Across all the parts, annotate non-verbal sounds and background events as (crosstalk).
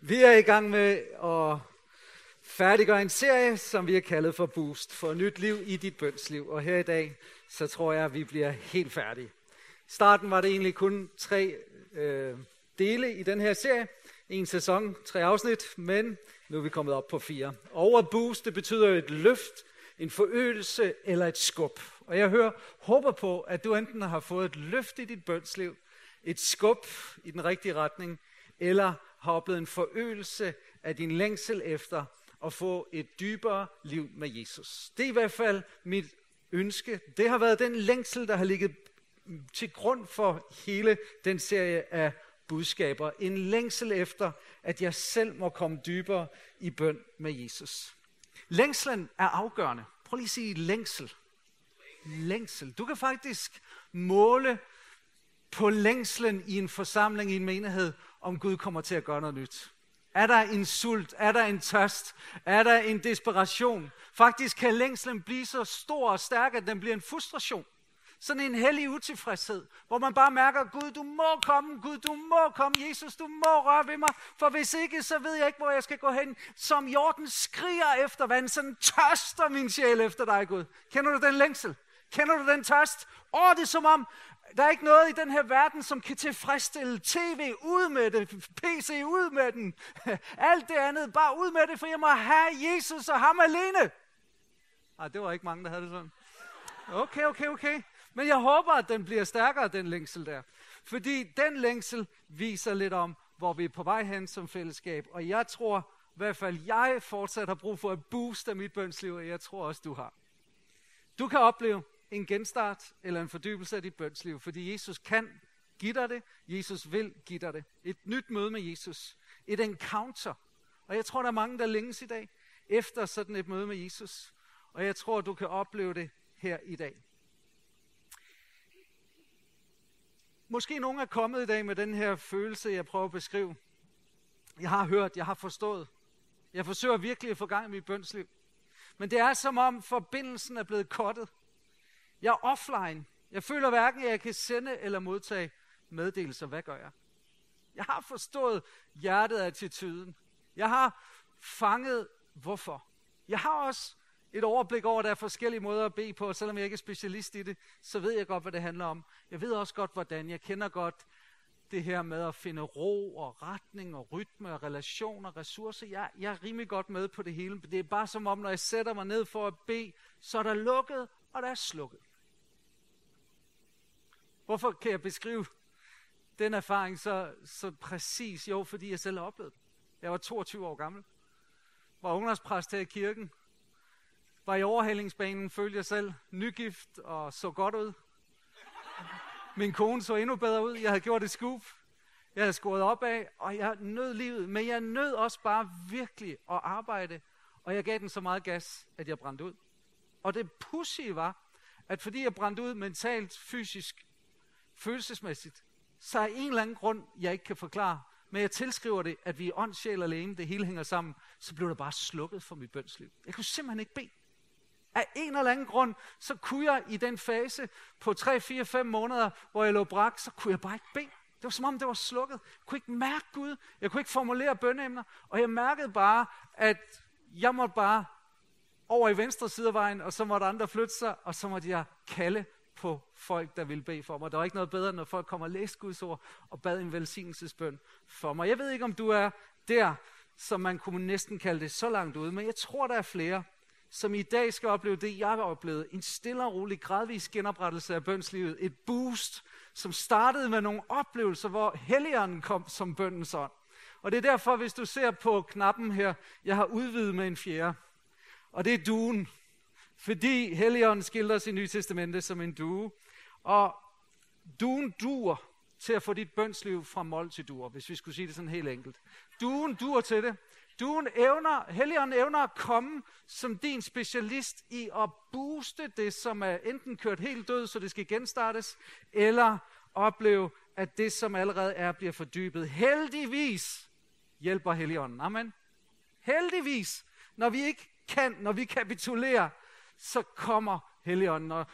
Vi er i gang med at færdiggøre en serie, som vi har kaldet for Boost, for nyt liv i dit bønsliv. Og her i dag, så tror jeg, at vi bliver helt færdige. I starten var det egentlig kun tre øh, dele i den her serie. En sæson, tre afsnit, men nu er vi kommet op på fire. Over Boost, det betyder et løft, en forøgelse eller et skub. Og jeg hører, håber på, at du enten har fået et løft i dit bønsliv, et skub i den rigtige retning, eller har oplevet en forøgelse af din længsel efter at få et dybere liv med Jesus. Det er i hvert fald mit ønske. Det har været den længsel, der har ligget til grund for hele den serie af budskaber. En længsel efter, at jeg selv må komme dybere i bøn med Jesus. Længslen er afgørende. Prøv lige at sige længsel. Længsel. Du kan faktisk måle på længslen i en forsamling, i en menighed, om Gud kommer til at gøre noget nyt. Er der en sult? Er der en tørst? Er der en desperation? Faktisk kan længslen blive så stor og stærk, at den bliver en frustration. Sådan en hellig utilfredshed, hvor man bare mærker, Gud, du må komme, Gud, du må komme, Jesus, du må røre ved mig, for hvis ikke, så ved jeg ikke, hvor jeg skal gå hen. Som jorden skriger efter vand, sådan tørster min sjæl efter dig, Gud. Kender du den længsel? Kender du den tørst? Åh, det er som om, der er ikke noget i den her verden, som kan tilfredsstille tv ud med det, PC ud med den, (laughs) alt det andet, bare ud med det, for jeg må have Jesus og ham alene. Nej, det var ikke mange, der havde det sådan. Okay, okay, okay. Men jeg håber, at den bliver stærkere, den længsel der. Fordi den længsel viser lidt om, hvor vi er på vej hen som fællesskab. Og jeg tror, i hvert fald jeg fortsat har brug for at booste mit bønsliv, og jeg tror også, du har. Du kan opleve, en genstart eller en fordybelse af dit bønsliv, fordi Jesus kan give dig det, Jesus vil give dig det. Et nyt møde med Jesus, et encounter. Og jeg tror, der er mange, der længes i dag efter sådan et møde med Jesus. Og jeg tror, du kan opleve det her i dag. Måske nogen er kommet i dag med den her følelse, jeg prøver at beskrive. Jeg har hørt, jeg har forstået. Jeg forsøger virkelig at få gang i mit bønsliv. Men det er som om forbindelsen er blevet kottet. Jeg er offline. Jeg føler hverken, at jeg kan sende eller modtage meddelelser. Hvad gør jeg? Jeg har forstået hjertet af attituden. Jeg har fanget hvorfor. Jeg har også et overblik over, at der er forskellige måder at bede på, og selvom jeg ikke er specialist i det, så ved jeg godt, hvad det handler om. Jeg ved også godt, hvordan. Jeg kender godt det her med at finde ro og retning og rytme og relationer og ressourcer. Jeg, jeg er rimelig godt med på det hele. Det er bare som om, når jeg sætter mig ned for at bede, så er der lukket, og der er slukket. Hvorfor kan jeg beskrive den erfaring så, så præcis? Jo, fordi jeg selv har oplevet det. Jeg var 22 år gammel. Var ungdomspræst her i kirken. Var i overhalingsbanen, følte jeg selv nygift og så godt ud. Min kone så endnu bedre ud. Jeg havde gjort et scoop. Jeg havde skåret op af, og jeg nød livet. Men jeg nød også bare virkelig at arbejde. Og jeg gav den så meget gas, at jeg brændte ud. Og det pussy var, at fordi jeg brændte ud mentalt, fysisk følelsesmæssigt, så er en eller anden grund, jeg ikke kan forklare, men jeg tilskriver det, at vi er ånd, sjæl og læge, det hele hænger sammen, så blev der bare slukket for mit bønsliv. Jeg kunne simpelthen ikke bede. Af en eller anden grund, så kunne jeg i den fase på 3, 4, 5 måneder, hvor jeg lå brak, så kunne jeg bare ikke bede. Det var som om, det var slukket. Jeg kunne ikke mærke Gud. Jeg kunne ikke formulere bønneemner. Og jeg mærkede bare, at jeg måtte bare over i venstre side af vejen, og så måtte andre flytte sig, og så måtte jeg kalde på folk, der ville bede for mig. Der var ikke noget bedre, når folk kommer og læste Guds ord og bad en velsignelsesbøn for mig. Jeg ved ikke, om du er der, som man kunne næsten kalde det så langt ude, men jeg tror, der er flere, som i dag skal opleve det, jeg har oplevet. En stille og rolig, gradvis genoprettelse af bønslivet. Et boost, som startede med nogle oplevelser, hvor helligånden kom som bøndens ånd. Og det er derfor, hvis du ser på knappen her, jeg har udvidet med en fjerde. Og det er duen. Fordi Helligånden skildres i Nye Testamente som en due. Og duen duer til at få dit bønsliv fra mål til duer, hvis vi skulle sige det sådan helt enkelt. Duen duer til det. Duen evner, Helligånden evner at komme som din specialist i at booste det, som er enten kørt helt død, så det skal genstartes, eller opleve, at det, som allerede er, bliver fordybet. Heldigvis hjælper Helligånden. Amen. Heldigvis, når vi ikke kan, når vi kapitulerer, så kommer Helligånden. Og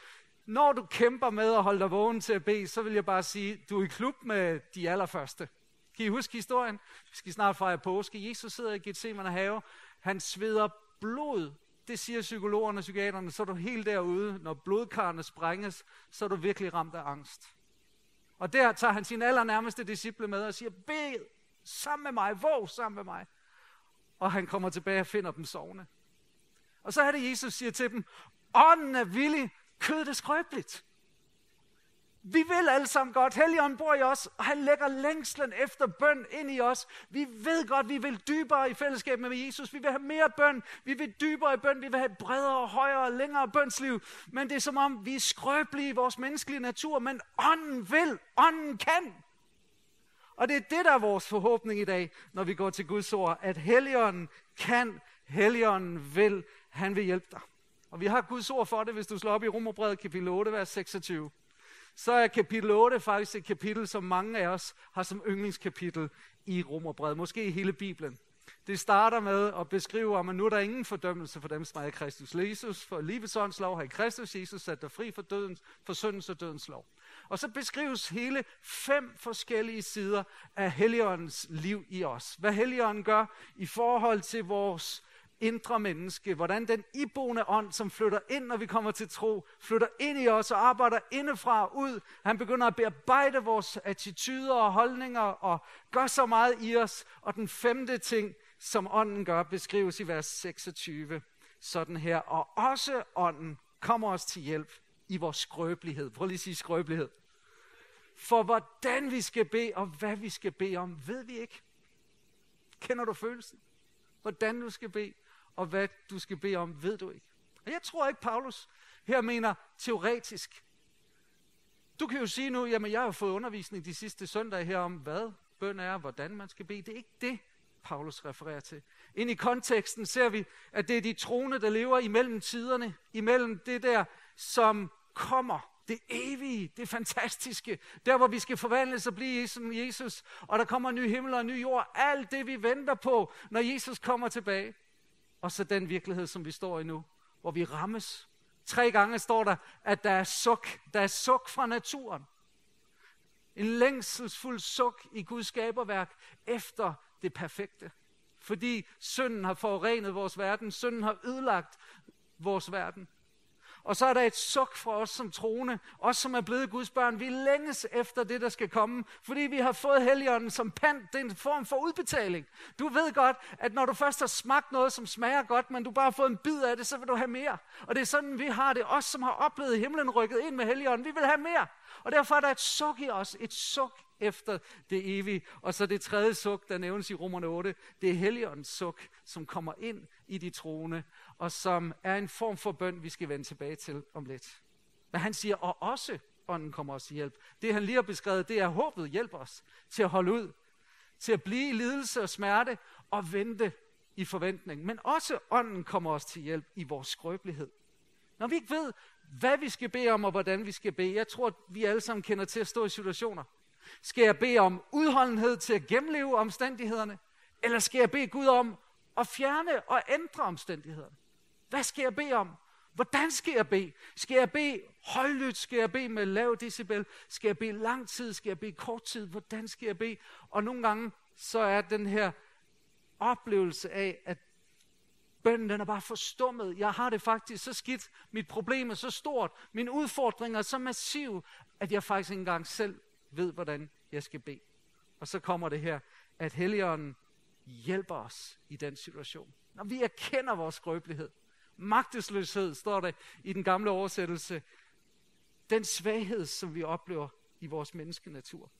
når du kæmper med at holde dig vågen til at bede, så vil jeg bare sige, du er i klub med de allerførste. Kan I huske historien? Vi skal snart fejre påske. Jesus sidder i Gethsemane have. Han sveder blod. Det siger psykologerne og psykiaterne. Så er du helt derude. Når blodkarrene sprænges, så er du virkelig ramt af angst. Og der tager han sin allernærmeste disciple med og siger, bed sammen med mig, våg sammen med mig. Og han kommer tilbage og finder dem sovende. Og så er det, Jesus siger til dem, ånden er villig, kødet er skrøbeligt. Vi vil alle sammen godt. Helligånden bor i os, og han lægger længslen efter bøn ind i os. Vi ved godt, vi vil dybere i fællesskab med Jesus. Vi vil have mere bøn. Vi vil dybere i bøn. Vi vil have bredere, højere og længere bønsliv. Men det er som om, vi er skrøbelige i vores menneskelige natur. Men ånden vil. Ånden kan. Og det er det, der er vores forhåbning i dag, når vi går til Guds ord. At Helligånden kan. Helligånden vil. Han vil hjælpe dig. Og vi har Guds ord for det, hvis du slår op i Romerbrevet kapitel 8, vers 26 så er kapitel 8 faktisk et kapitel, som mange af os har som yndlingskapitel i Romerbrevet, måske i hele Bibelen. Det starter med at beskrive om, at nu er der ingen fordømmelse for dem, som er i Kristus Jesus. For livets ånds lov har i Kristus Jesus sat dig fri for, dødens, for syndens og dødens lov. Og så beskrives hele fem forskellige sider af Helligåndens liv i os. Hvad Helligånden gør i forhold til vores indre menneske, hvordan den iboende ånd, som flytter ind, når vi kommer til tro, flytter ind i os og arbejder indefra ud. Han begynder at bearbejde vores attityder og holdninger og gør så meget i os. Og den femte ting, som ånden gør, beskrives i vers 26 sådan her. Og også ånden kommer os til hjælp i vores skrøbelighed. Prøv lige at sige skrøbelighed. For hvordan vi skal bede og hvad vi skal bede om, ved vi ikke. Kender du følelsen? Hvordan du skal bede og hvad du skal bede om, ved du ikke. Og jeg tror ikke, Paulus her mener teoretisk. Du kan jo sige nu, jamen jeg har fået undervisning de sidste søndage her om, hvad bøn er, hvordan man skal bede. Det er ikke det, Paulus refererer til. Ind i konteksten ser vi, at det er de troende, der lever imellem tiderne, imellem det der, som kommer, det evige, det fantastiske, der hvor vi skal forvandles og blive som Jesus, og der kommer en ny himmel og en ny jord, alt det vi venter på, når Jesus kommer tilbage og så den virkelighed, som vi står i nu, hvor vi rammes. Tre gange står der, at der er suk. Der er suk fra naturen. En længselsfuld suk i Guds skaberværk efter det perfekte. Fordi synden har forurenet vores verden. Synden har ødelagt vores verden. Og så er der et suk fra os som troende, os som er blevet Guds børn. Vi længes efter det, der skal komme, fordi vi har fået Helligånden som pant. Det er en form for udbetaling. Du ved godt, at når du først har smagt noget, som smager godt, men du bare har fået en bid af det, så vil du have mere. Og det er sådan, vi har det. Os, som har oplevet himlen rykket ind med Helligånden, vi vil have mere. Og derfor er der et suk i os, et suk efter det evige. Og så det tredje suk, der nævnes i Romerne 8, det er Helligåndens suk, som kommer ind i de troende, og som er en form for bøn, vi skal vende tilbage til om lidt. Men han siger, og også ånden kommer os til hjælp. Det han lige har beskrevet, det er, håbet hjælper os til at holde ud, til at blive i lidelse og smerte og vente i forventning. Men også ånden kommer os til hjælp i vores skrøbelighed. Når vi ikke ved, hvad vi skal bede om og hvordan vi skal bede. Jeg tror, at vi alle sammen kender til at stå i situationer. Skal jeg bede om udholdenhed til at gennemleve omstændighederne? Eller skal jeg bede Gud om at fjerne og ændre omstændighederne? Hvad skal jeg bede om? Hvordan skal jeg bede? Skal jeg bede højlydt? Skal jeg bede med lav decibel? Skal jeg bede lang tid? Skal jeg bede kort tid? Hvordan skal jeg bede? Og nogle gange så er den her oplevelse af, at bønnen den er bare forstummet. Jeg har det faktisk så skidt. Mit problem er så stort. Min udfordring er så massiv, at jeg faktisk ikke engang selv ved, hvordan jeg skal bede. Og så kommer det her, at Helligånden hjælper os i den situation. Når vi erkender vores skrøbelighed, magtesløshed, står der i den gamle oversættelse, den svaghed, som vi oplever i vores menneskenatur.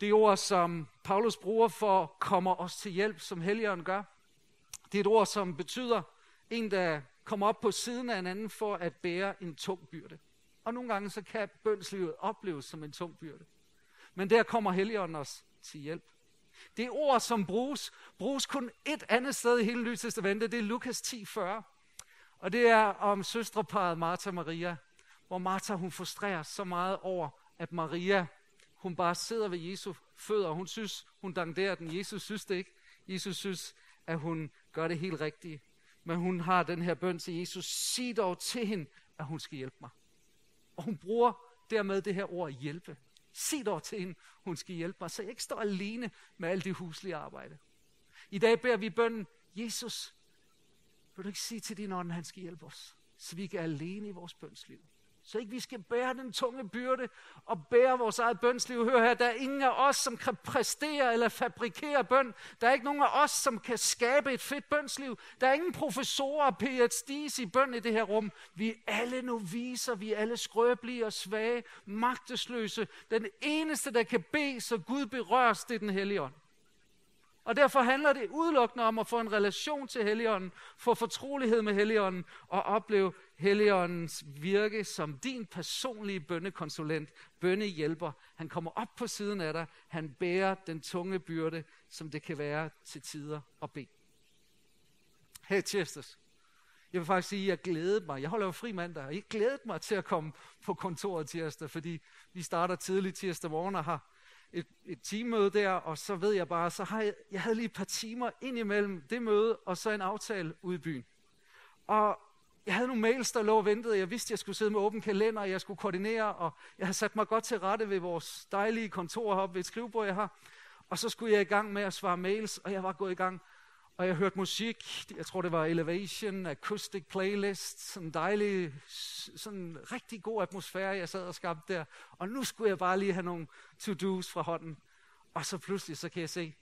Det ord, som Paulus bruger for kommer os til hjælp, som Helligånden gør, det er et ord, som betyder en, der kommer op på siden af en anden for at bære en tung byrde. Og nogle gange så kan bønslivet opleves som en tung byrde. Men der kommer Helligånden os til hjælp. Det ord, som bruges, bruges kun et andet sted i hele Nye Testamentet. Det er Lukas 10:40. Og det er om søstreparet Martha og Maria, hvor Martha hun frustrerer så meget over, at Maria, hun bare sidder ved Jesu fødder. Hun synes, hun danderer den. Jesus synes det ikke. Jesus synes, at hun gør det helt rigtigt. Men hun har den her bøn til Jesus. Sig dog til hende, at hun skal hjælpe mig. Og hun bruger dermed det her ord hjælpe. Sig dog til hende, hun skal hjælpe mig, så jeg ikke står alene med alt det huslige arbejde. I dag beder vi bønden, Jesus, vil du ikke sige til din ånd, at han skal hjælpe os, så vi ikke er alene i vores bønsliv. Så ikke vi skal bære den tunge byrde og bære vores eget bønsliv. Hør her, der er ingen af os, som kan præstere eller fabrikere bøn. Der er ikke nogen af os, som kan skabe et fedt bønsliv. Der er ingen professorer og PhD's i bøn i det her rum. Vi er alle noviser, vi er alle skrøbelige og svage, magtesløse. Den eneste, der kan bede, så Gud berøres, det er den hellige ånd. Og derfor handler det udelukkende om at få en relation til Helligånden, få fortrolighed med Helligånden og opleve Helligåndens virke som din personlige bønnekonsulent, bønnehjælper. Han kommer op på siden af dig, han bærer den tunge byrde, som det kan være til tider at bede. Hey tirsdags, jeg vil faktisk sige, at jeg glædede mig. Jeg holder jo fri mandag, og jeg glædede mig til at komme på kontoret tirsdag, fordi vi starter tidligt tirsdag morgen og har et, et teammøde der, og så ved jeg bare, så har jeg, jeg havde lige et par timer ind imellem det møde, og så en aftale ude i byen. Og jeg havde nogle mails, der lå og ventede. Jeg vidste, jeg skulle sidde med åben kalender, og jeg skulle koordinere, og jeg havde sat mig godt til rette ved vores dejlige kontor heroppe ved et skrivebord, jeg har. Og så skulle jeg i gang med at svare mails, og jeg var gået i gang. Og jeg hørte musik, jeg tror det var Elevation, Acoustic Playlist, sådan en dejlig, sådan rigtig god atmosfære, jeg sad og skabte der. Og nu skulle jeg bare lige have nogle to-dos fra hånden. Og så pludselig, så kan jeg se,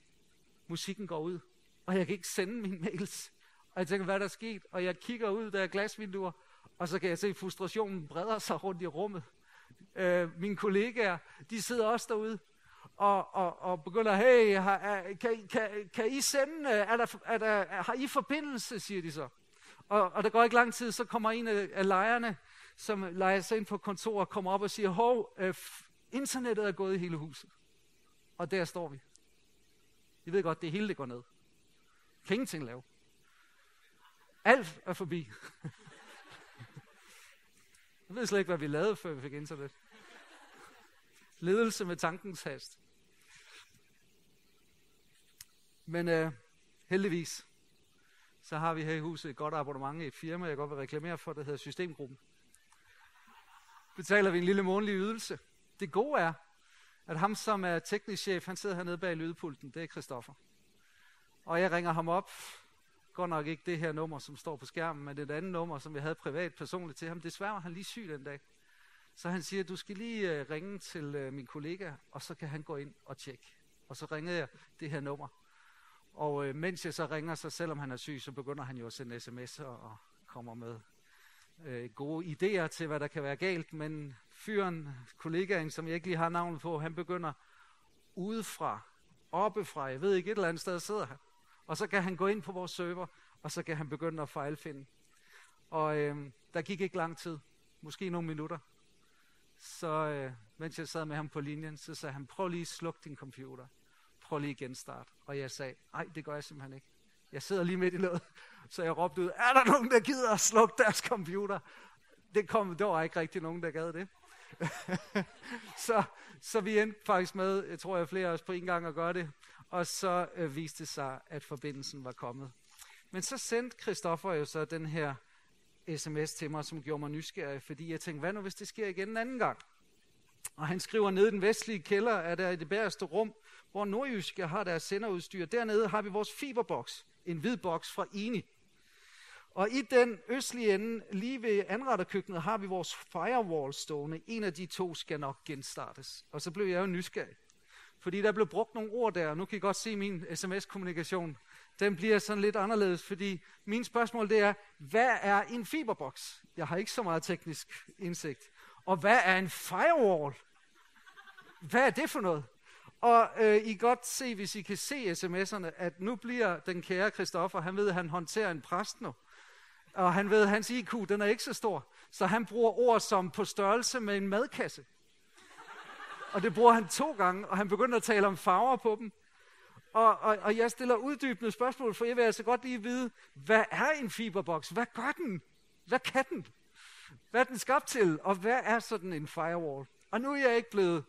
musikken går ud, og jeg kan ikke sende mine mails. Og jeg tænker, hvad der er sket? Og jeg kigger ud, der er glasvinduer, og så kan jeg se, at frustrationen breder sig rundt i rummet. Øh, mine kollegaer, de sidder også derude, og, og, og begynder, hey, har, kan, kan, kan I sende, øh, er der, er der, har I forbindelse, siger de så. Og, og der går ikke lang tid, så kommer en af, af lejerne, som leger sig ind på kontoret, kommer op og siger, hov, øh, internettet er gået i hele huset. Og der står vi. I ved godt, det hele det går ned. Kan ingenting lave. Alt er forbi. (laughs) Jeg ved slet ikke, hvad vi lavede, før vi fik internet. Ledelse med tankens hast. Men øh, heldigvis, så har vi her i huset et godt abonnement i et firma, jeg godt vil reklamere for, der hedder Systemgruppen. Betaler vi en lille månedlig ydelse. Det gode er, at ham, som er teknisk chef, han sidder hernede bag lydpulten, det er Christoffer. Og jeg ringer ham op, godt nok ikke det her nummer, som står på skærmen, men det et andet nummer, som jeg havde privat personligt til ham. Desværre var han lige syg den dag. Så han siger, du skal lige øh, ringe til øh, min kollega, og så kan han gå ind og tjekke. Og så ringede jeg det her nummer. Og øh, mens jeg så ringer, så selvom han er syg, så begynder han jo at sende sms'er og kommer med øh, gode idéer til, hvad der kan være galt. Men fyren, kollegaen, som jeg ikke lige har navnet på, han begynder udefra, oppefra, jeg ved ikke, et eller andet sted sidder han. Og så kan han gå ind på vores server, og så kan han begynde at fejlfinde. Og øh, der gik ikke lang tid, måske nogle minutter. Så øh, mens jeg sad med ham på linjen, så sagde han, prøv lige at slukke din computer prøv lige igen start. Og jeg sagde, nej, det gør jeg simpelthen ikke. Jeg sidder lige midt i noget. Så jeg råbte ud, er der nogen, der gider at slukke deres computer? Det, kom, der var ikke rigtig nogen, der gad det. (laughs) så, så vi endte faktisk med, jeg tror jeg flere af os på en gang at gøre det. Og så øh, viste det sig, at forbindelsen var kommet. Men så sendte Christoffer jo så den her sms til mig, som gjorde mig nysgerrig, fordi jeg tænkte, hvad nu hvis det sker igen en anden gang? Og han skriver, ned i den vestlige kælder er der i det bæreste rum, hvor Nordjyske har deres senderudstyr. Dernede har vi vores fiberboks, en hvid boks fra Eni. Og i den østlige ende, lige ved anretterkøkkenet, har vi vores firewall stående. En af de to skal nok genstartes. Og så blev jeg jo nysgerrig. Fordi der blev brugt nogle ord der, nu kan I godt se min sms-kommunikation. Den bliver sådan lidt anderledes, fordi min spørgsmål det er, hvad er en fiberboks? Jeg har ikke så meget teknisk indsigt. Og hvad er en firewall? Hvad er det for noget? Og øh, I kan godt se, hvis I kan se sms'erne, at nu bliver den kære Christoffer, han ved, at han håndterer en præst nu. Og han ved, at hans IQ, den er ikke så stor. Så han bruger ord som på størrelse med en madkasse. Og det bruger han to gange, og han begynder at tale om farver på dem. Og, og, og jeg stiller uddybende spørgsmål, for jeg vil altså godt lige vide, hvad er en fiberboks? Hvad gør den? Hvad kan den? Hvad er den skabt til? Og hvad er sådan en firewall? Og nu er jeg ikke blevet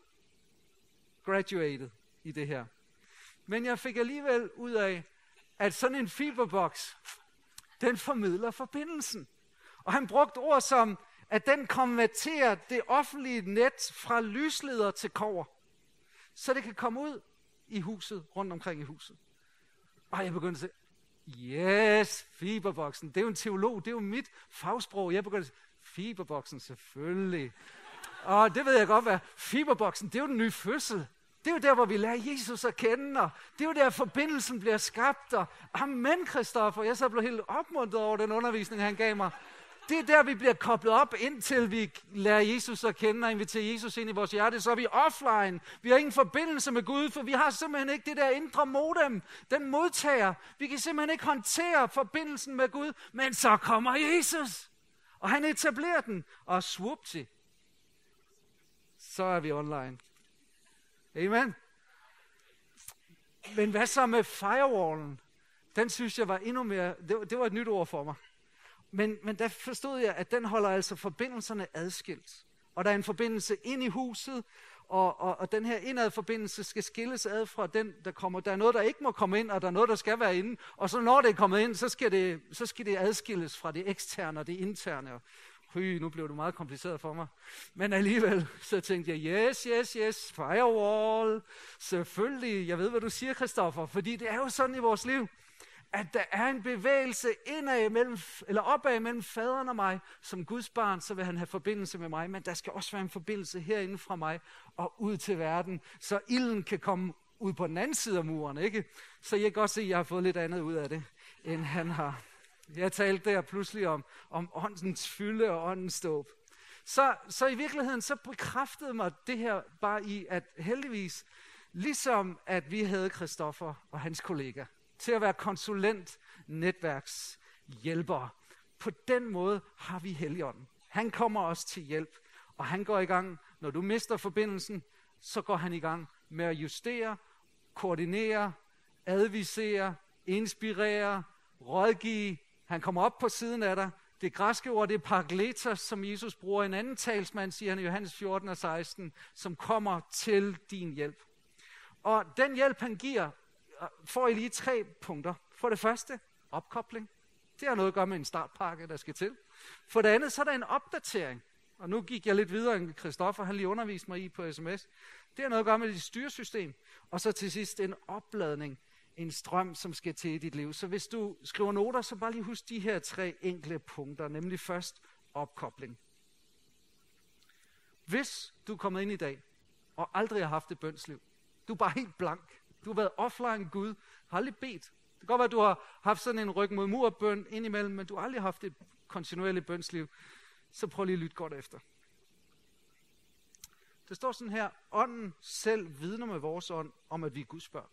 graduated i det her. Men jeg fik alligevel ud af, at sådan en fiberboks, den formidler forbindelsen. Og han brugte ord som, at den konverterer det offentlige net fra lysleder til kover. så det kan komme ud i huset, rundt omkring i huset. Og jeg begyndte at sige, yes, fiberboksen, det er jo en teolog, det er jo mit fagsprog. Jeg begyndte at sige, fiberboksen selvfølgelig. Og det ved jeg godt, hvad fiberboksen, det er jo den nye fødsel. Det er jo der, hvor vi lærer Jesus at kende, og det er jo der, forbindelsen bliver skabt. Og amen, Kristoffer, jeg så blev helt opmuntret over den undervisning, han gav mig. Det er der, vi bliver koblet op, indtil vi lærer Jesus at kende og inviterer Jesus ind i vores hjerte. Så er vi offline. Vi har ingen forbindelse med Gud, for vi har simpelthen ikke det der indre modem, den modtager. Vi kan simpelthen ikke håndtere forbindelsen med Gud, men så kommer Jesus. Og han etablerer den, og til. så er vi online. Amen. Men hvad så med firewallen? Den synes jeg var endnu mere, det, det var et nyt ord for mig. Men, men der forstod jeg, at den holder altså forbindelserne adskilt. Og der er en forbindelse ind i huset, og, og, og den her indadforbindelse skal skilles ad fra den, der kommer. Der er noget, der ikke må komme ind, og der er noget, der skal være inde. Og så når det er kommet ind, så skal det, så skal det adskilles fra det eksterne og det interne. Fy, nu blev det meget kompliceret for mig. Men alligevel, så tænkte jeg, yes, yes, yes, firewall. Selvfølgelig, jeg ved, hvad du siger, Kristoffer, fordi det er jo sådan i vores liv, at der er en bevægelse indad mellem, eller opad mellem faderen og mig. Som Guds barn, så vil han have forbindelse med mig, men der skal også være en forbindelse herinde fra mig og ud til verden, så ilden kan komme ud på den anden side af muren, ikke? Så jeg kan godt se, at jeg har fået lidt andet ud af det, end han har. Jeg talte der pludselig om, om åndens fylde og åndens dåb. Så, så i virkeligheden, så bekræftede mig det her bare i, at heldigvis, ligesom at vi havde Kristoffer og hans kollega, til at være konsulent, netværkshjælpere. På den måde har vi Helligånden. Han kommer os til hjælp, og han går i gang, når du mister forbindelsen, så går han i gang med at justere, koordinere, advisere, inspirere, rådgive. Han kommer op på siden af dig. Det græske ord, det er parakletos, som Jesus bruger. En anden talsmand, siger han i Johannes 14 og 16, som kommer til din hjælp. Og den hjælp, han giver, får I lige tre punkter. For det første, opkobling. Det har noget at gøre med en startpakke, der skal til. For det andet, så er der en opdatering. Og nu gik jeg lidt videre end Christoffer, han lige underviste mig i på sms. Det har noget at gøre med dit styresystem. Og så til sidst en opladning, en strøm, som skal til i dit liv. Så hvis du skriver noter, så bare lige husk de her tre enkle punkter, nemlig først opkobling. Hvis du er kommet ind i dag, og aldrig har haft et bønsliv, du er bare helt blank, du har været offline Gud, har aldrig bedt. Det kan godt være, at du har haft sådan en ryg mod mur bøn indimellem, men du har aldrig haft et kontinuerligt bønsliv. Så prøv lige at lytte godt efter. Det står sådan her, ånden selv vidner med vores ånd om, at vi er Guds børn.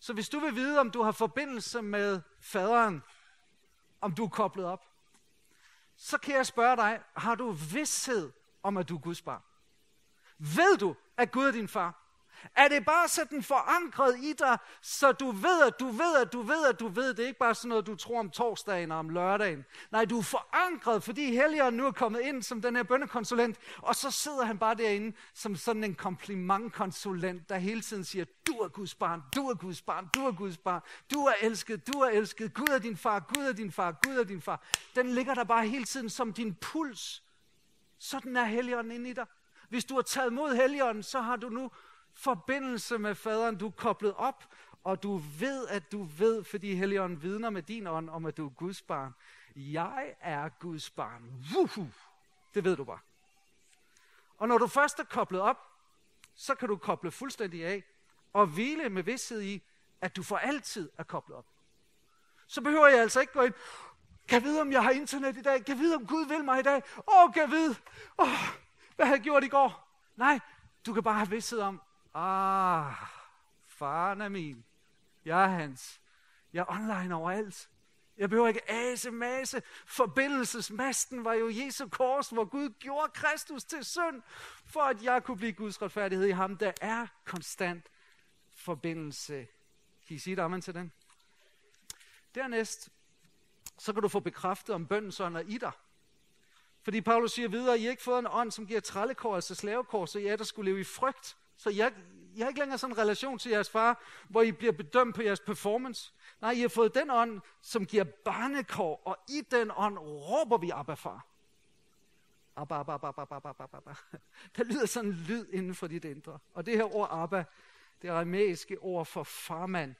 Så hvis du vil vide, om du har forbindelse med faderen, om du er koblet op, så kan jeg spørge dig, har du vidshed om, at du er Guds barn? Ved du, at Gud er din far? Er det bare sådan forankret i dig, så du ved, at du ved, at du ved, at du ved, det er ikke bare sådan noget, du tror om torsdagen og om lørdagen. Nej, du er forankret, fordi Helligånden nu er kommet ind som den her bønnekonsulent, og så sidder han bare derinde som sådan en komplimentkonsulent, der hele tiden siger, du er Guds barn, du er Guds barn, du er Guds barn, du er elsket, du er elsket, Gud er din far, Gud er din far, Gud er din far. Den ligger der bare hele tiden som din puls. Sådan er Helligånden inde i dig. Hvis du har taget mod Helligånden, så har du nu forbindelse med faderen, du er koblet op, og du ved, at du ved, fordi Helligånden vidner med din ånd om, at du er Guds barn. Jeg er Guds barn. Wuhu! Det ved du bare. Og når du først er koblet op, så kan du koble fuldstændig af, og hvile med vidsthed i, at du for altid er koblet op. Så behøver jeg altså ikke gå ind, kan vide, om jeg har internet i dag? Kan vide, om Gud vil mig i dag? Åh, kan vide, oh, hvad har jeg gjort i går? Nej, du kan bare have vidsthed om, Ah, faren er min. Jeg er hans. Jeg er online overalt. Jeg behøver ikke ase, mase. Forbindelsesmasten var jo Jesu kors, hvor Gud gjorde Kristus til synd, for at jeg kunne blive Guds retfærdighed i ham. Der er konstant forbindelse. Kan I sige det til den? Dernæst, så kan du få bekræftet, om bønden sådan er i dig. Fordi Paulus siger videre, at I ikke fået en ånd, som giver trallekår, altså slavekår, så I er der skulle leve i frygt. Så jeg, jeg har ikke længere sådan en relation til jeres far, hvor I bliver bedømt på jeres performance. Nej, I har fået den ånd, som giver barnekår, og i den ånd råber vi Abba far. Abba, Abba, Abba, Abba, Abba, Abba, Abba. Der lyder sådan en lyd inden for dit indre. Og det her ord Abba, det aramæiske ord for farmand,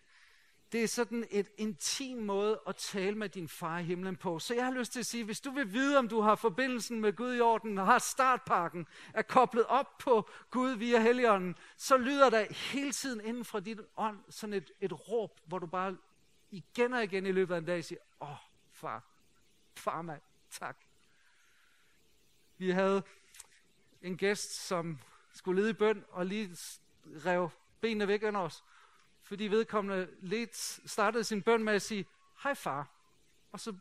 det er sådan et intim måde at tale med din far i himlen på. Så jeg har lyst til at sige, hvis du vil vide, om du har forbindelsen med Gud i orden, og har startpakken, er koblet op på Gud via Helligånden, så lyder der hele tiden inden fra dit ånd sådan et, et råb, hvor du bare igen og igen i løbet af en dag siger, åh, oh, far, far mand, tak. Vi havde en gæst, som skulle lede i bøn, og lige rev benene væk under os fordi vedkommende lidt startede sin bøn med at sige, hej far, og så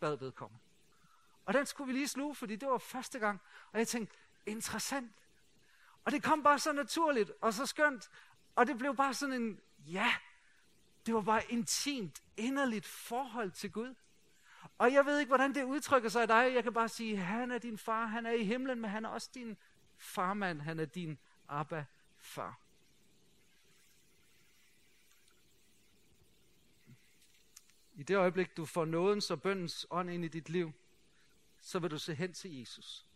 bad vedkommende. Og den skulle vi lige sluge, fordi det var første gang, og jeg tænkte, interessant. Og det kom bare så naturligt, og så skønt, og det blev bare sådan en, ja, det var bare intimt, inderligt forhold til Gud. Og jeg ved ikke, hvordan det udtrykker sig i dig. Jeg kan bare sige, han er din far, han er i himlen, men han er også din farmand, han er din Abba-far. I det øjeblik, du får nådens og bøndens ånd ind i dit liv, så vil du se hen til Jesus.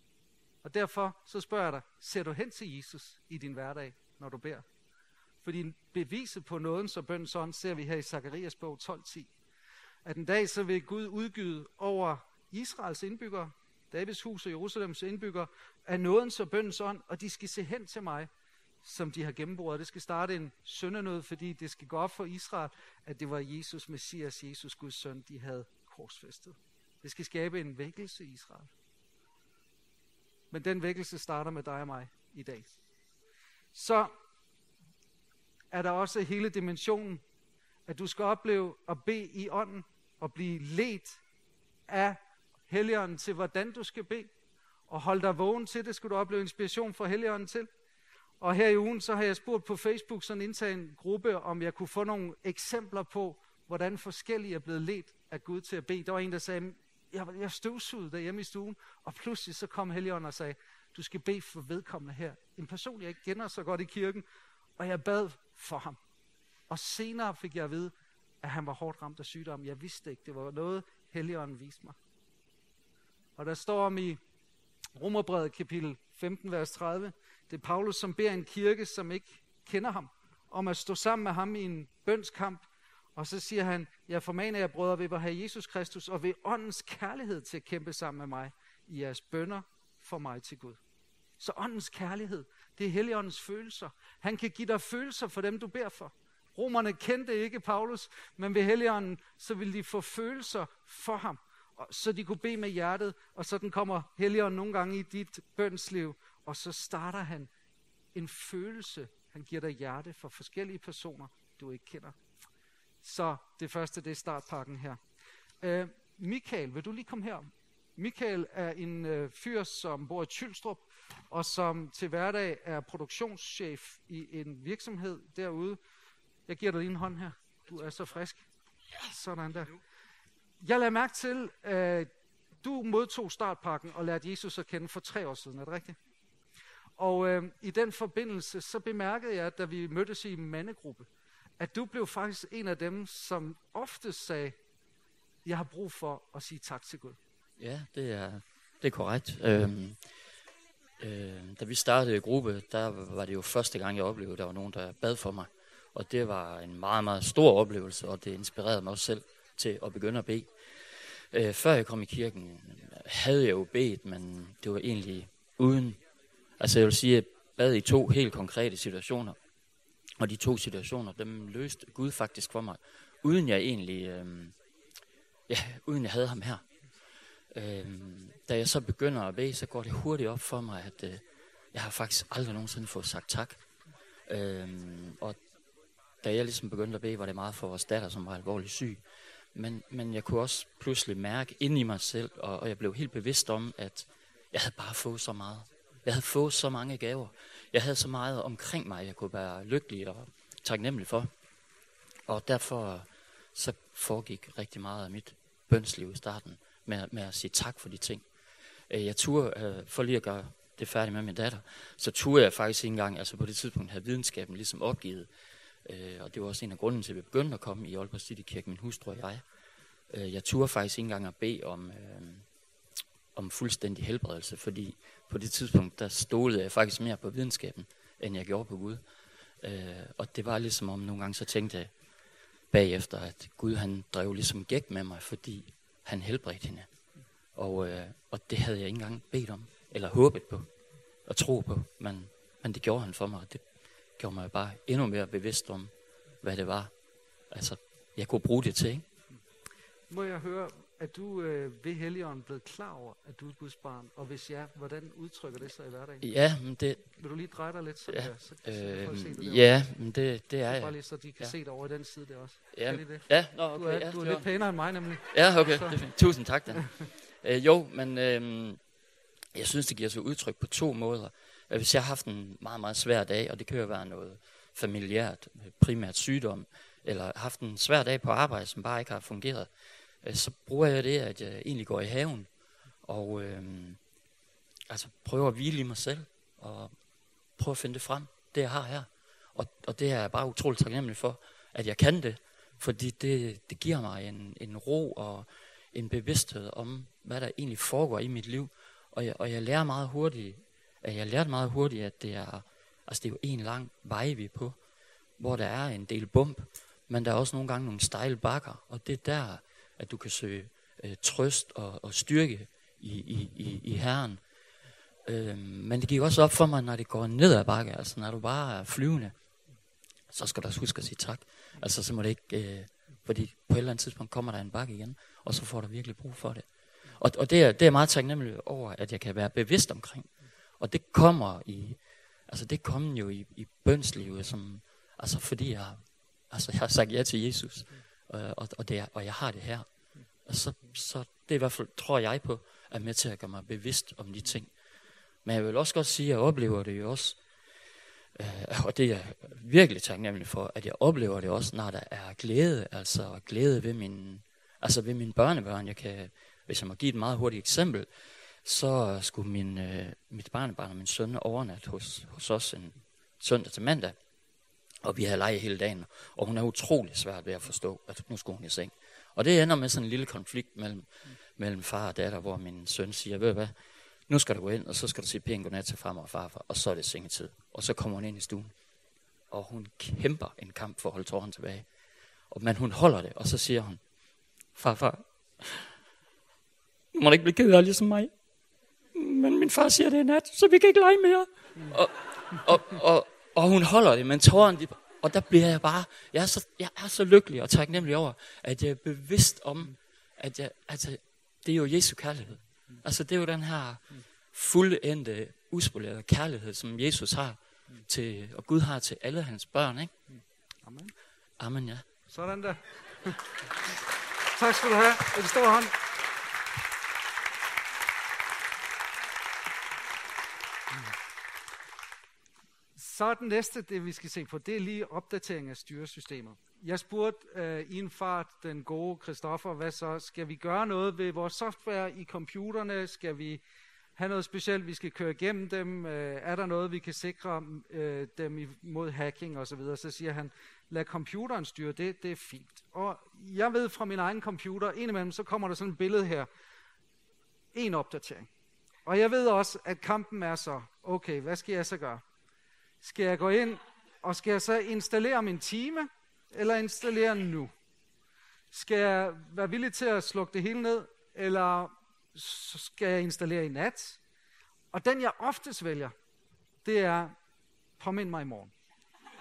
Og derfor så spørger jeg dig, ser du hen til Jesus i din hverdag, når du beder? Fordi beviset på nådens og bøndens ånd ser vi her i Zakarias bog 12.10. At en dag så vil Gud udgyde over Israels indbyggere, Davids hus og Jerusalems indbyggere, af nådens og bøndens ånd, og de skal se hen til mig, som de har gennemboret. Det skal starte en søndernød, fordi det skal gå op for Israel, at det var Jesus, Messias, Jesus, Guds søn, de havde korsfæstet. Det skal skabe en vækkelse i Israel. Men den vækkelse starter med dig og mig i dag. Så er der også hele dimensionen, at du skal opleve at bede i ånden og blive ledt af Helligånden til, hvordan du skal bede. Og holde dig vågen til det, skal du opleve inspiration fra Helligånden til. Og her i ugen, så har jeg spurgt på Facebook, sådan indtaget en gruppe, om jeg kunne få nogle eksempler på, hvordan forskellige er blevet ledt af Gud til at bede. Der var en, der sagde, jeg, jeg støvsugede derhjemme i stuen, og pludselig så kom Helligånden og sagde, du skal bede for vedkommende her. En person, jeg ikke kender så godt i kirken, og jeg bad for ham. Og senere fik jeg at vide, at han var hårdt ramt af sygdom. Jeg vidste ikke, det var noget, Helligånden viste mig. Og der står om i Romerbrevet kapitel 15, vers 30, det er Paulus, som beder en kirke, som ikke kender ham, om at stå sammen med ham i en bønskamp. Og så siger han, jeg formaner jer brødre ved at have Jesus Kristus og ved åndens kærlighed til at kæmpe sammen med mig i jeres bønder for mig til Gud. Så åndens kærlighed, det er Helligåndens følelser. Han kan give dig følelser for dem, du beder for. Romerne kendte ikke Paulus, men ved Helligånden, så ville de få følelser for ham, så de kunne bede med hjertet, og sådan kommer Helligånden nogle gange i dit bønsliv, og så starter han en følelse. Han giver dig hjerte for forskellige personer, du ikke kender. Så det første, det er startpakken her. Øh, Michael, vil du lige komme her? Michael er en øh, fyr, som bor i Tylstrup, og som til hverdag er produktionschef i en virksomhed derude. Jeg giver dig lige en hånd her. Du er så frisk. Sådan der. Jeg lader mærke til, at øh, du modtog startpakken og lærte Jesus at kende for tre år siden. Er det rigtigt? Og øh, i den forbindelse, så bemærkede jeg, da vi mødtes i en mandegruppe, at du blev faktisk en af dem, som ofte sagde, jeg har brug for at sige tak til Gud. Ja, det er, det er korrekt. Øhm, øh, da vi startede gruppe, der var det jo første gang, jeg oplevede, at der var nogen, der bad for mig. Og det var en meget, meget stor oplevelse, og det inspirerede mig også selv til at begynde at bede. Øh, før jeg kom i kirken, havde jeg jo bedt, men det var egentlig uden Altså jeg vil sige, at jeg bad i to helt konkrete situationer. Og de to situationer, dem løste Gud faktisk for mig, uden jeg egentlig, øh, ja, uden jeg havde ham her. Øh, da jeg så begynder at bede, så går det hurtigt op for mig, at øh, jeg har faktisk aldrig nogensinde fået sagt tak. Øh, og da jeg ligesom begyndte at bede, var det meget for vores datter, som var alvorligt syg. Men, men jeg kunne også pludselig mærke ind i mig selv, og, og jeg blev helt bevidst om, at jeg havde bare fået så meget. Jeg havde fået så mange gaver. Jeg havde så meget omkring mig, jeg kunne være lykkelig og taknemmelig for. Og derfor så foregik rigtig meget af mit bønsliv i starten med, med at sige tak for de ting. Øh, jeg turde, øh, for lige at gøre det færdigt med min datter, så turde jeg faktisk ikke engang, altså på det tidspunkt havde videnskaben ligesom opgivet. Øh, og det var også en af grunden til, at vi begyndte at komme i Aalborg City Kirke, min hustru og jeg. Jeg turde faktisk ikke engang at bede om, om fuldstændig helbredelse, fordi på det tidspunkt, der stolede jeg faktisk mere på videnskaben, end jeg gjorde på Gud. Øh, og det var ligesom om nogle gange, så tænkte jeg bagefter, at Gud han drev ligesom gæk med mig, fordi han helbredte hende. Og, øh, og det havde jeg ikke engang bedt om, eller håbet på, og tro på, men, men det gjorde han for mig, og det gjorde mig bare endnu mere bevidst om, hvad det var. Altså, jeg kunne bruge det til, ikke? Må jeg høre, er du øh, ved Helligånden blevet klar over, at du er Guds barn? Og hvis ja, hvordan udtrykker det sig i hverdagen? Ja, men det... Vil du lige dreje dig lidt, så, ja, der, så, så øh, se det ja, men det, det er jeg. Bare lige så de kan ja. se det over i den side der også. Ja, kan de det? ja nå, okay. Du er, ja, du er lidt pænere end mig nemlig. Ja, okay. Fint. Tusind tak, Dan. (laughs) øh, jo, men øh, jeg synes, det giver sig udtryk på to måder. Hvis jeg har haft en meget, meget svær dag, og det kan jo være noget familiært, primært sygdom, eller haft en svær dag på arbejde, som bare ikke har fungeret, øh, Øh, så bruger jeg det, at jeg egentlig går i haven, og øh, altså prøver at hvile i mig selv, og prøver at finde det frem, det jeg har her. Og, og det er jeg bare utroligt taknemmelig for, at jeg kan det, fordi det, det giver mig en, en ro og en bevidsthed om, hvad der egentlig foregår i mit liv. Og jeg, og jeg lærer meget hurtigt, at jeg lærte meget hurtigt, at det er, altså det er jo en lang vej, vi er på, hvor der er en del bump, men der er også nogle gange nogle stejle bakker, og det er der, at du kan søge øh, trøst og, og styrke i, i, i, i Herren. Øh, men det gik også op for mig, når det går ned ad bakke, altså når du bare er flyvende, så skal du også huske at sige tak. Altså så må det ikke, øh, fordi på et eller andet tidspunkt kommer der en bakke igen, og så får du virkelig brug for det. Og, og det, er, det er meget taknemmelig over, at jeg kan være bevidst omkring. Og det kommer i, altså det kommer jo i, i bønslivet, som, altså fordi jeg, altså jeg har sagt ja til Jesus, og, og, og, det er, og jeg har det her. Og så, så det er i hvert fald, tror jeg på, er med til at gøre mig bevidst om de ting. Men jeg vil også godt sige, at jeg oplever det jo også, øh, og det er jeg virkelig taknemmelig for, at jeg oplever det også, når der er glæde, altså glæde ved min, altså ved mine børnebørn. Jeg kan, hvis jeg må give et meget hurtigt eksempel, så skulle min, øh, mit barnebarn og min søn overnat hos, hos os en søndag til mandag. Og vi havde leget hele dagen, og hun er utrolig svært ved at forstå, at nu skulle hun i seng. Og det ender med sådan en lille konflikt mellem, mellem far og datter, hvor min søn siger, ved hvad, nu skal du gå ind, og så skal du sige pænt godnat til farmor og farfar, og så er det sengetid. Og så kommer hun ind i stuen, og hun kæmper en kamp for at holde tårerne tilbage. Og, men hun holder det, og så siger hun, farfar, nu må ikke blive ked af ligesom mig. Men min far siger, det er nat, så vi kan ikke lege mere. Mm. Og, og, og, og hun holder det, men tårerne, de, og der bliver jeg bare, jeg er, så, jeg er så lykkelig og taknemmelig over, at jeg er bevidst om, at jeg, altså, det er jo Jesu kærlighed. Altså det er jo den her fuldendte, uspolerede kærlighed, som Jesus har til, og Gud har til alle hans børn, ikke? Amen. Amen, ja. Sådan der. (laughs) tak skal du have. En stor hånd. Så den næste, det vi skal se på, det er lige opdatering af styresystemer. Jeg spurgte øh, i en fart den gode Christoffer, hvad så? Skal vi gøre noget ved vores software i computerne? Skal vi have noget specielt, vi skal køre igennem dem? Øh, er der noget, vi kan sikre øh, dem imod hacking osv.? Så, videre? så siger han, lad computeren styre det, det er fint. Og jeg ved fra min egen computer, indimellem så kommer der sådan et billede her. En opdatering. Og jeg ved også, at kampen er så, okay, hvad skal jeg så gøre? Skal jeg gå ind, og skal jeg så installere min time, eller installere nu? Skal jeg være villig til at slukke det hele ned, eller skal jeg installere i nat? Og den jeg oftest vælger, det er, påmind mig i morgen.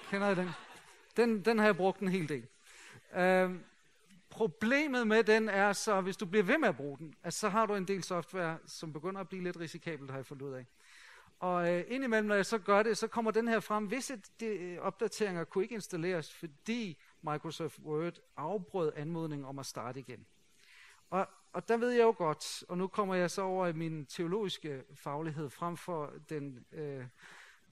Kender I den? Den, den har jeg brugt en hel del. Øhm, problemet med den er så, hvis du bliver ved med at bruge den, at så har du en del software, som begynder at blive lidt risikabelt, har jeg fundet ud af. Og øh, indimellem, når jeg så gør det, så kommer den her frem. Visse de, øh, opdateringer kunne ikke installeres, fordi Microsoft Word afbrød anmodningen om at starte igen. Og, og der ved jeg jo godt, og nu kommer jeg så over i min teologiske faglighed frem for den, øh,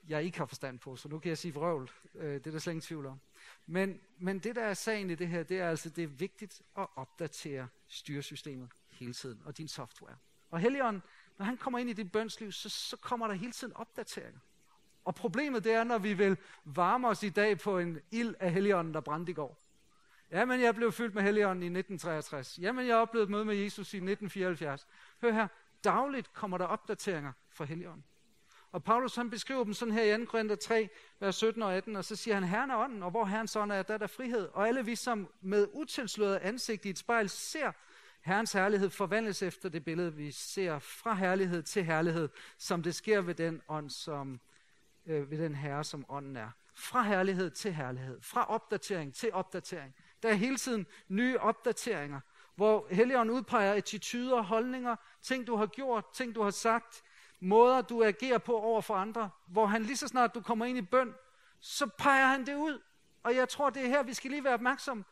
jeg ikke har forstand på, så nu kan jeg sige vrøvl. Øh, det er der slet ingen tvivl om. Men, men det, der er sagen i det her, det er altså, det er vigtigt at opdatere styresystemet hele tiden, og din software. Og Helion, når han kommer ind i dit bønsliv, så, så kommer der hele tiden opdateringer. Og problemet det er, når vi vil varme os i dag på en ild af Helligånden, der brændte i går. Jamen, jeg blev fyldt med Helligånden i 1963. Jamen, jeg oplevede et møde med Jesus i 1974. Hør her, Dagligt kommer der opdateringer fra Helligånden. Og Paulus han beskriver dem sådan her i 2. Korinther 3, vers 17 og 18, og så siger han, Herren er ånden, og hvor Herrens ånd er, der er der frihed. Og alle vi, som med utilsløret ansigt i et spejl ser Herrens herlighed, forvandles efter det billede, vi ser fra herlighed til herlighed, som det sker ved den ånd, som, øh, ved den herre, som ånden er. Fra herlighed til herlighed. Fra opdatering til opdatering. Der er hele tiden nye opdateringer, hvor Helligånden udpeger attityder, holdninger, ting du har gjort, ting du har sagt, måder du agerer på over for andre, hvor han lige så snart du kommer ind i bøn, så peger han det ud. Og jeg tror, det er her, vi skal lige være opmærksom,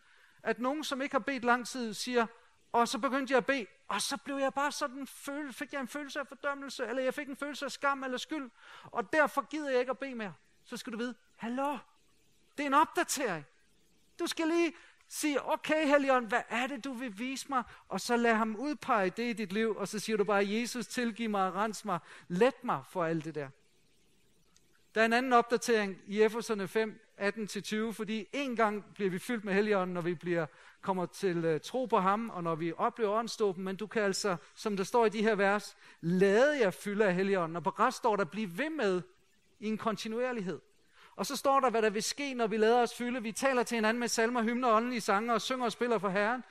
at nogen, som ikke har bedt lang tid, siger, og så begyndte jeg at bede, og så blev jeg bare sådan, føle, fik jeg en følelse af fordømmelse, eller jeg fik en følelse af skam eller skyld, og derfor gider jeg ikke at bede mere. Så skal du vide, hallo, det er en opdatering. Du skal lige sige, okay Helion, hvad er det, du vil vise mig? Og så lad ham udpege det i dit liv, og så siger du bare, Jesus, tilgiv mig og rens mig. Let mig for alt det der. Der er en anden opdatering i Efeserne 5, 18-20, fordi en gang bliver vi fyldt med Helligånden, når vi bliver, kommer til uh, tro på ham, og når vi oplever åndsdåben, men du kan altså, som der står i de her vers, lade jer fylde af Helligånden, og på rest står der, bliv ved med i en kontinuerlighed. Og så står der, hvad der vil ske, når vi lader os fylde. Vi taler til hinanden med salmer, hymner, åndelige sange og synger og spiller for Herren.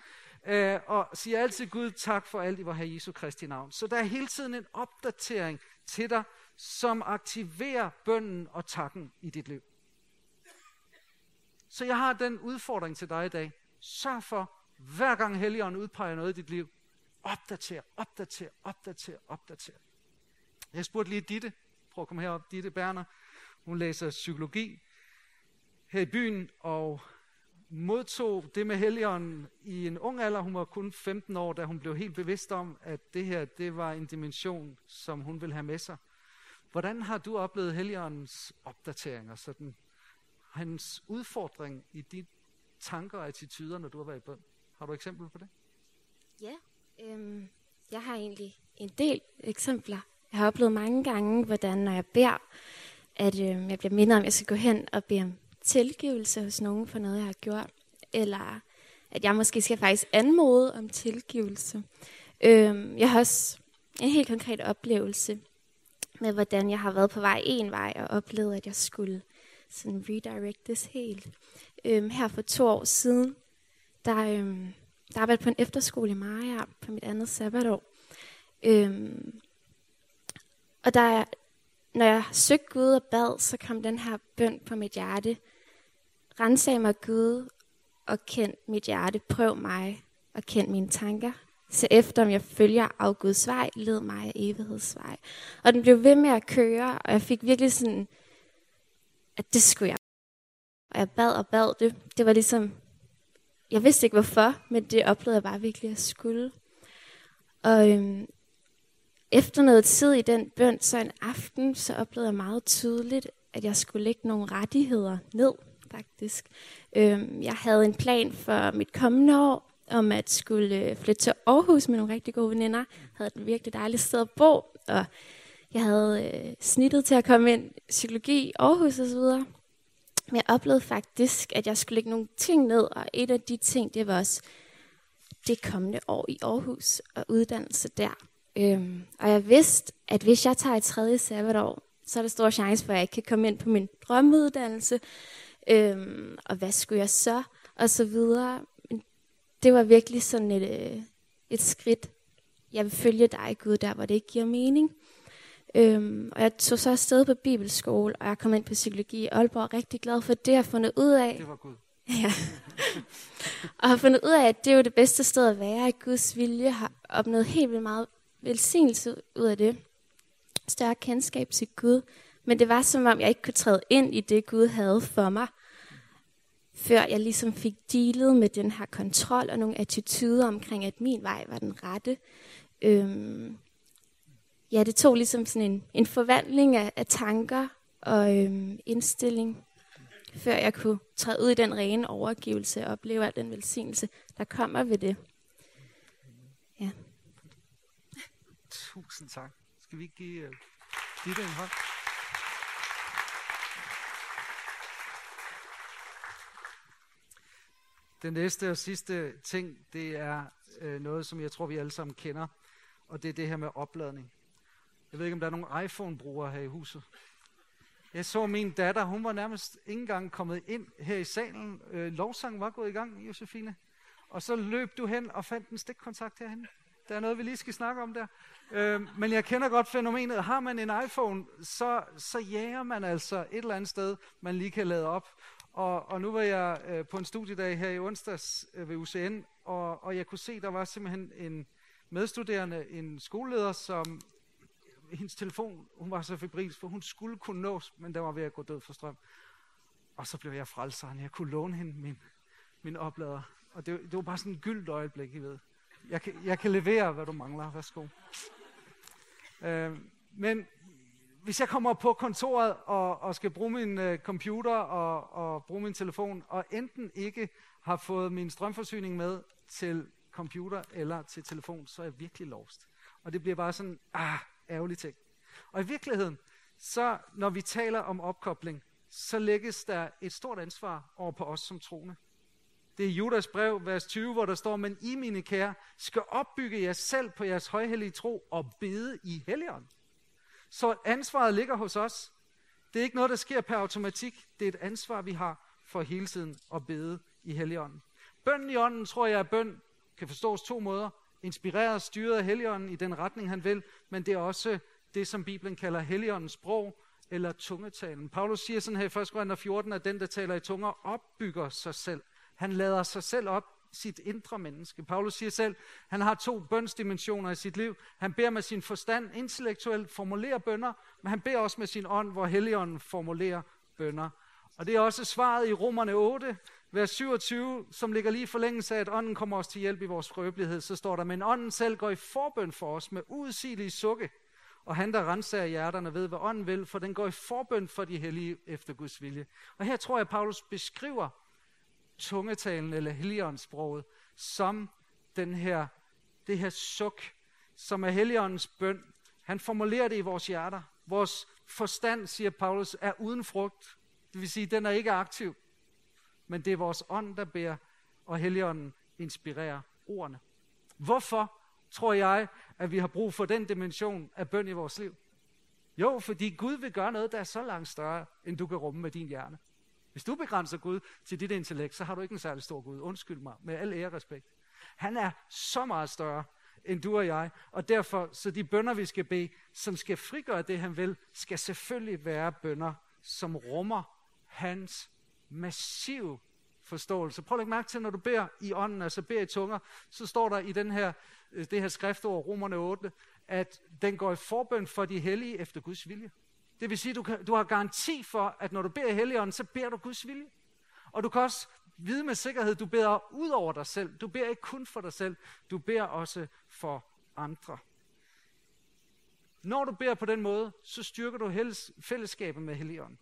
Øh, og siger altid Gud tak for alt i vor Herre Jesu Kristi navn. Så der er hele tiden en opdatering til dig, som aktiverer bønden og takken i dit liv. Så jeg har den udfordring til dig i dag. Sørg for, hver gang Helligånden udpeger noget i dit liv, opdater, opdater, opdater, opdater. Jeg spurgte lige Ditte, prøv at komme herop, Ditte Berner, hun læser psykologi her i byen, og modtog det med Helligånden i en ung alder. Hun var kun 15 år, da hun blev helt bevidst om, at det her det var en dimension, som hun ville have med sig. Hvordan har du oplevet Helligåndens opdateringer, sådan hans udfordring i dit tanker og attityder, når du har været i bøn? Har du eksempler på det? Ja, øhm, jeg har egentlig en del eksempler. Jeg har oplevet mange gange, hvordan når jeg beder, at øhm, jeg bliver mindet om, at jeg skal gå hen og bede om tilgivelse hos nogen for noget, jeg har gjort. Eller at jeg måske skal faktisk anmode om tilgivelse. Øhm, jeg har også en helt konkret oplevelse med, hvordan jeg har været på vej en vej og oplevet, at jeg skulle sådan redirectes helt. Øhm, her for to år siden, der, øhm, der arbejdede på en efterskole i Maja på mit andet sabbatår. Øhm, og der, når jeg søgte Gud og bad, så kom den her bøn på mit hjerte. Rensag mig Gud og kend mit hjerte. Prøv mig og kend mine tanker. Se efter, om jeg følger af Guds vej, led mig af evighedsvej. Og den blev ved med at køre, og jeg fik virkelig sådan, at det skulle jeg. Og jeg bad og bad det. Det var ligesom, jeg vidste ikke hvorfor, men det oplevede jeg bare virkelig at skulle. Og øhm, efter noget tid i den bøn, så en aften, så oplevede jeg meget tydeligt, at jeg skulle lægge nogle rettigheder ned, faktisk. Øhm, jeg havde en plan for mit kommende år, om at skulle øh, flytte til Aarhus med nogle rigtig gode veninder. Jeg havde et virkelig dejligt sted at bo, og jeg havde øh, snittet til at komme ind i psykologi i Aarhus osv. Men jeg oplevede faktisk, at jeg skulle lægge nogle ting ned, og et af de ting, det var også det kommende år i Aarhus og uddannelse der. Øhm, og jeg vidste, at hvis jeg tager et tredje sabbatår, så er der stor chance for, at jeg ikke kan komme ind på min drømmeuddannelse. Øhm, og hvad skulle jeg så? Og så videre. Det var virkelig sådan et, øh, et skridt. Jeg vil følge dig, Gud, der hvor det ikke giver mening. Øhm, og jeg tog så afsted på bibelskole, og jeg kom ind på psykologi i Aalborg. Rigtig glad for det, jeg har fundet ud af. Det var Gud. (laughs) Ja. og har fundet ud af, at det er jo det bedste sted at være. i Guds vilje har opnået helt vildt meget velsignelse ud af det. Større kendskab til Gud. Men det var som om, jeg ikke kunne træde ind i det, Gud havde for mig. Før jeg ligesom fik dealet med den her kontrol og nogle attityder omkring, at min vej var den rette. Øhm, ja, det tog ligesom sådan en, en forvandling af, af tanker og øhm, indstilling, før jeg kunne træde ud i den rene overgivelse og opleve al den velsignelse, der kommer ved det. Ja. Tusind tak. Skal vi ikke give øh, uh, Ditte en hånd? Den næste og sidste ting, det er øh, noget, som jeg tror, vi alle sammen kender. og det er det her med opladning. Jeg ved ikke, om der er nogen iPhone-brugere her i huset. Jeg så min datter, hun var nærmest ikke engang kommet ind her i salen. Øh, lovsangen var gået i gang, Josefine. Og så løb du hen og fandt en stikkontakt herhen. Der er noget, vi lige skal snakke om der. Øh, men jeg kender godt fænomenet. Har man en iPhone, så, så jager man altså et eller andet sted, man lige kan lade op. Og, og nu var jeg øh, på en studiedag her i onsdags øh, ved UCN, og, og jeg kunne se, der var simpelthen en medstuderende, en skoleleder, som hendes telefon, hun var så febrilsk, for hun skulle kunne nås, men der var ved at gå død for strøm. Og så blev jeg frelseren. Jeg kunne låne hende min, min oplader. Og det, det var bare sådan et gyldt øjeblik, I ved. Jeg kan, jeg kan levere, hvad du mangler. Værsgo. Øh, men hvis jeg kommer på kontoret og, og skal bruge min øh, computer og, og bruge min telefon, og enten ikke har fået min strømforsyning med til computer eller til telefon, så er jeg virkelig lost. Og det bliver bare sådan, ah, ærgerlig ting. Og i virkeligheden, så når vi taler om opkobling, så lægges der et stort ansvar over på os som troende. Det er Judas brev, vers 20, hvor der står, men I, mine kære, skal opbygge jer selv på jeres højhellige tro og bede i helligånd. Så ansvaret ligger hos os. Det er ikke noget, der sker per automatik. Det er et ansvar, vi har for hele tiden at bede i helligånden. Bønden i ånden, tror jeg, er bøn kan forstås to måder. Inspireret og styret af helligånden i den retning, han vil, men det er også det, som Bibelen kalder helligåndens sprog, eller tungetalen. Paulus siger sådan her i 1. Korinther 14, at den, der taler i tunger, opbygger sig selv. Han lader sig selv op, sit indre menneske. Paulus siger selv, han har to bønsdimensioner i sit liv. Han beder med sin forstand intellektuelt formulerer bønder, men han beder også med sin ånd, hvor Helligånden formulerer bønder. Og det er også svaret i Romerne 8, vers 27, som ligger lige i forlængelse af, at ånden kommer os til hjælp i vores skrøbelighed, Så står der, men ånden selv går i forbøn for os med udsigelige sukke. Og han, der renser hjerterne, ved, hvad ånden vil, for den går i forbøn for de hellige efter Guds vilje. Og her tror jeg, at Paulus beskriver tungetalen eller helligåndssproget som den her, det her suk, som er helligåndens bøn. Han formulerer det i vores hjerter. Vores forstand, siger Paulus, er uden frugt. Det vil sige, den er ikke aktiv. Men det er vores ånd, der bærer, og helligånden inspirerer ordene. Hvorfor tror jeg, at vi har brug for den dimension af bøn i vores liv? Jo, fordi Gud vil gøre noget, der er så langt større, end du kan rumme med din hjerne. Hvis du begrænser Gud til dit intellekt, så har du ikke en særlig stor Gud. Undskyld mig, med al ære og respekt. Han er så meget større end du og jeg, og derfor, så de bønder, vi skal bede, som skal frigøre det, han vil, skal selvfølgelig være bønder, som rummer hans massiv forståelse. Prøv at lægge mærke til, når du beder i ånden, altså beder i tunger, så står der i den her, øh, det her skriftord, Romerne 8, at den går i forbøn for de hellige efter Guds vilje. Det vil sige, at du, kan, du har garanti for, at når du beder i Helligånden, så beder du Guds vilje. Og du kan også vide med sikkerhed, du beder ud over dig selv. Du beder ikke kun for dig selv, du beder også for andre. Når du beder på den måde, så styrker du fællesskabet med Helligånden.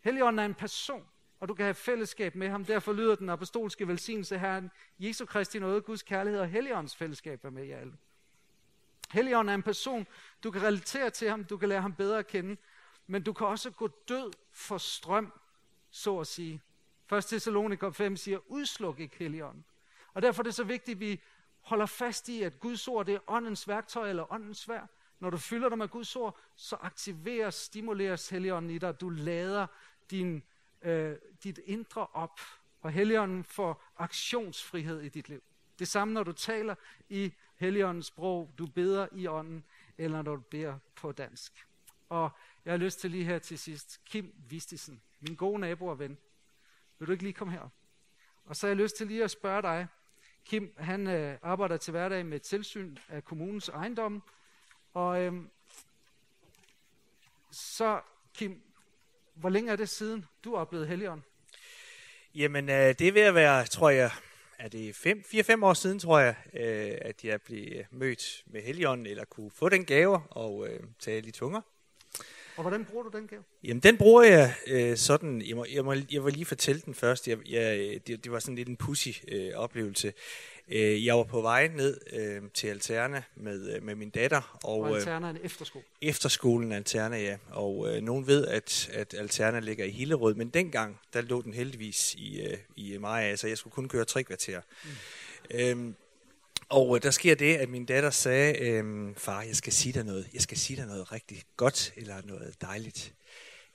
Helligånden er en person, og du kan have fællesskab med ham. Derfor lyder den apostolske velsignelse her, Jesu Kristi nåde, Guds kærlighed og Helligåndens fællesskab er med jer alle. Helligånden er en person, du kan relatere til ham, du kan lære ham bedre at kende, men du kan også gå død for strøm, så at sige. 1. Thessaloniker 5 siger, udsluk ikke Helligånden. Og derfor er det så vigtigt, at vi holder fast i, at Guds ord det er åndens værktøj eller åndens svær. Når du fylder dig med Guds ord, så aktiveres, stimuleres Helligånden i dig. Du lader din, øh, dit indre op, og Helligånden får aktionsfrihed i dit liv. Det samme, når du taler i Helligåndens sprog, du beder i ånden, eller når du beder på dansk. Og jeg har lyst til lige her til sidst, Kim Vistisen, min gode nabo og ven. Vil du ikke lige komme her? Og så har jeg lyst til lige at spørge dig. Kim, han øh, arbejder til hverdag med tilsyn af kommunens ejendom. Og øh, så, Kim, hvor længe er det siden, du har oplevet Helligånd? Jamen, øh, det er ved at være, tror jeg, er det 4-5 år siden, tror jeg, øh, at jeg blev mødt med Helligånden, eller kunne få den gave og øh, tale i tunger. Og hvordan bruger du den gave? Jamen, den bruger jeg øh, sådan, jeg må, jeg, må, jeg vil lige fortælle den først, jeg, jeg, det, det var sådan lidt en pussy øh, oplevelse. Øh, jeg var på vej ned øh, til Alterna med, øh, med min datter. Og, og Alterna er en efterskole? Efterskolen Alterna, ja. Og øh, nogen ved, at, at Alterna ligger i Hillerød, men dengang, der lå den heldigvis i, øh, i Maja, så jeg skulle kun køre tre kvarter. Mm. Øh, Og øh, der sker det, at min datter sagde, øhm, far, jeg skal sige dig noget. Jeg skal sige dig noget rigtig godt, eller noget dejligt.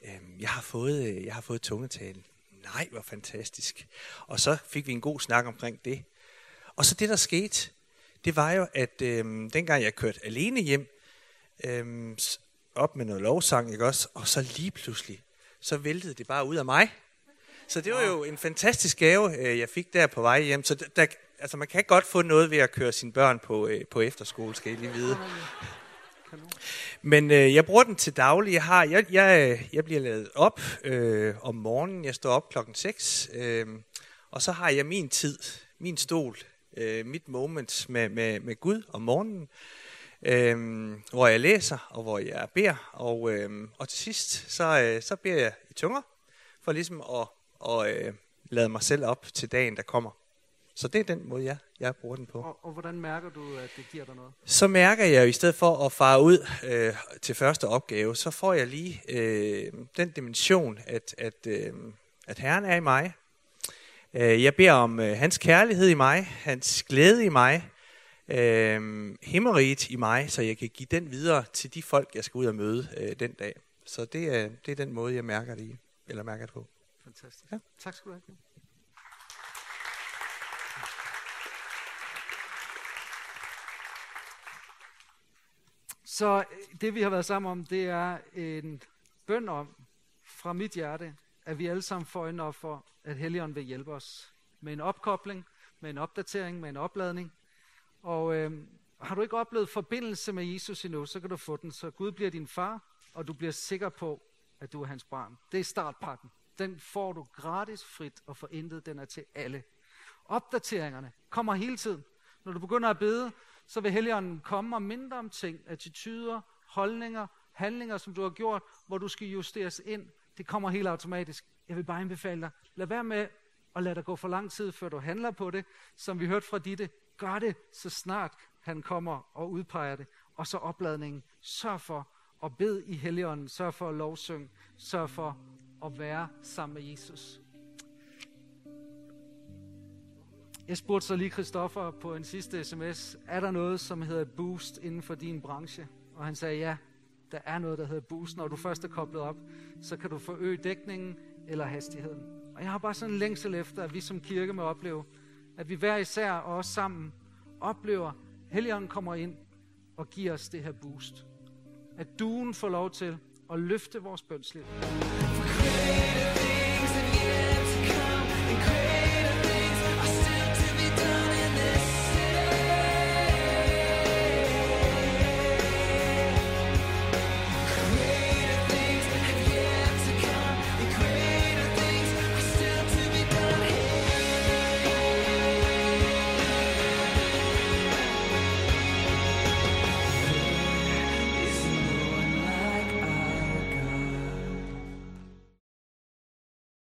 Øhm, jeg har fået, øh, jeg har fået tungetalen. Nej, hvor fantastisk. Og så fik vi en god snak omkring det. Og så det, der skete, det var jo, at øh, dengang jeg kørte alene hjem, øh, op med noget lovsang, ikke også? Og så lige pludselig, så væltede det bare ud af mig. Så det var jo en fantastisk gave, øh, jeg fik der på vej hjem. Så der, altså man kan godt få noget ved at køre sine børn på, øh, på efterskole, skal I lige vide. Men øh, jeg bruger den til daglig. Jeg, har, jeg, jeg, jeg bliver lavet op øh, om morgenen. Jeg står op klokken 6. Øh, og så har jeg min tid, min stol, øh, mit moment med, med, med Gud om morgenen. Øh, hvor jeg læser, og hvor jeg beder. Og, øh, og til sidst, så, øh, så beder jeg i tunger, for ligesom at og, øh, lade mig selv op til dagen, der kommer. Så det er den måde, jeg, jeg bruger den på. Og, og hvordan mærker du, at det giver dig noget? Så mærker jeg, i stedet for at fare ud øh, til første opgave, så får jeg lige øh, den dimension, at, at, øh, at Herren er i mig. Øh, jeg beder om øh, hans kærlighed i mig, hans glæde i mig, øh, himmeriget i mig, så jeg kan give den videre til de folk, jeg skal ud og møde øh, den dag. Så det er, det er den måde, jeg mærker det i, eller mærker det på. Fantastisk. Ja. Tak skal du have. Så det vi har været sammen om, det er en bøn om fra mit hjerte, at vi alle sammen får øjnene op for, at Helligånden vil hjælpe os med en opkobling, med en opdatering, med en opladning. Og øh, har du ikke oplevet forbindelse med Jesus endnu, så kan du få den. Så Gud bliver din far, og du bliver sikker på, at du er hans barn. Det er startpakken. Den får du gratis frit og forintet. Den er til alle. Opdateringerne kommer hele tiden. Når du begynder at bede, så vil Helligånden komme og mindre om ting, attityder, holdninger, handlinger, som du har gjort, hvor du skal justeres ind. Det kommer helt automatisk. Jeg vil bare anbefale dig, lad være med at lade dig gå for lang tid, før du handler på det. Som vi hørte fra Ditte, gør det så snart han kommer og udpeger det. Og så opladningen. Sørg for at bede i Helligånden. Sørg for at lovsynge. Sørg for at være sammen med Jesus. Jeg spurgte så lige Christoffer på en sidste sms, er der noget, som hedder boost inden for din branche? Og han sagde, ja, der er noget, der hedder boost. Når du først er koblet op, så kan du forøge dækningen eller hastigheden. Og jeg har bare sådan en længsel efter, at vi som kirke må opleve, at vi hver især og også sammen oplever, at Helligånden kommer ind og giver os det her boost. At duen får lov til at løfte vores bønsliv. For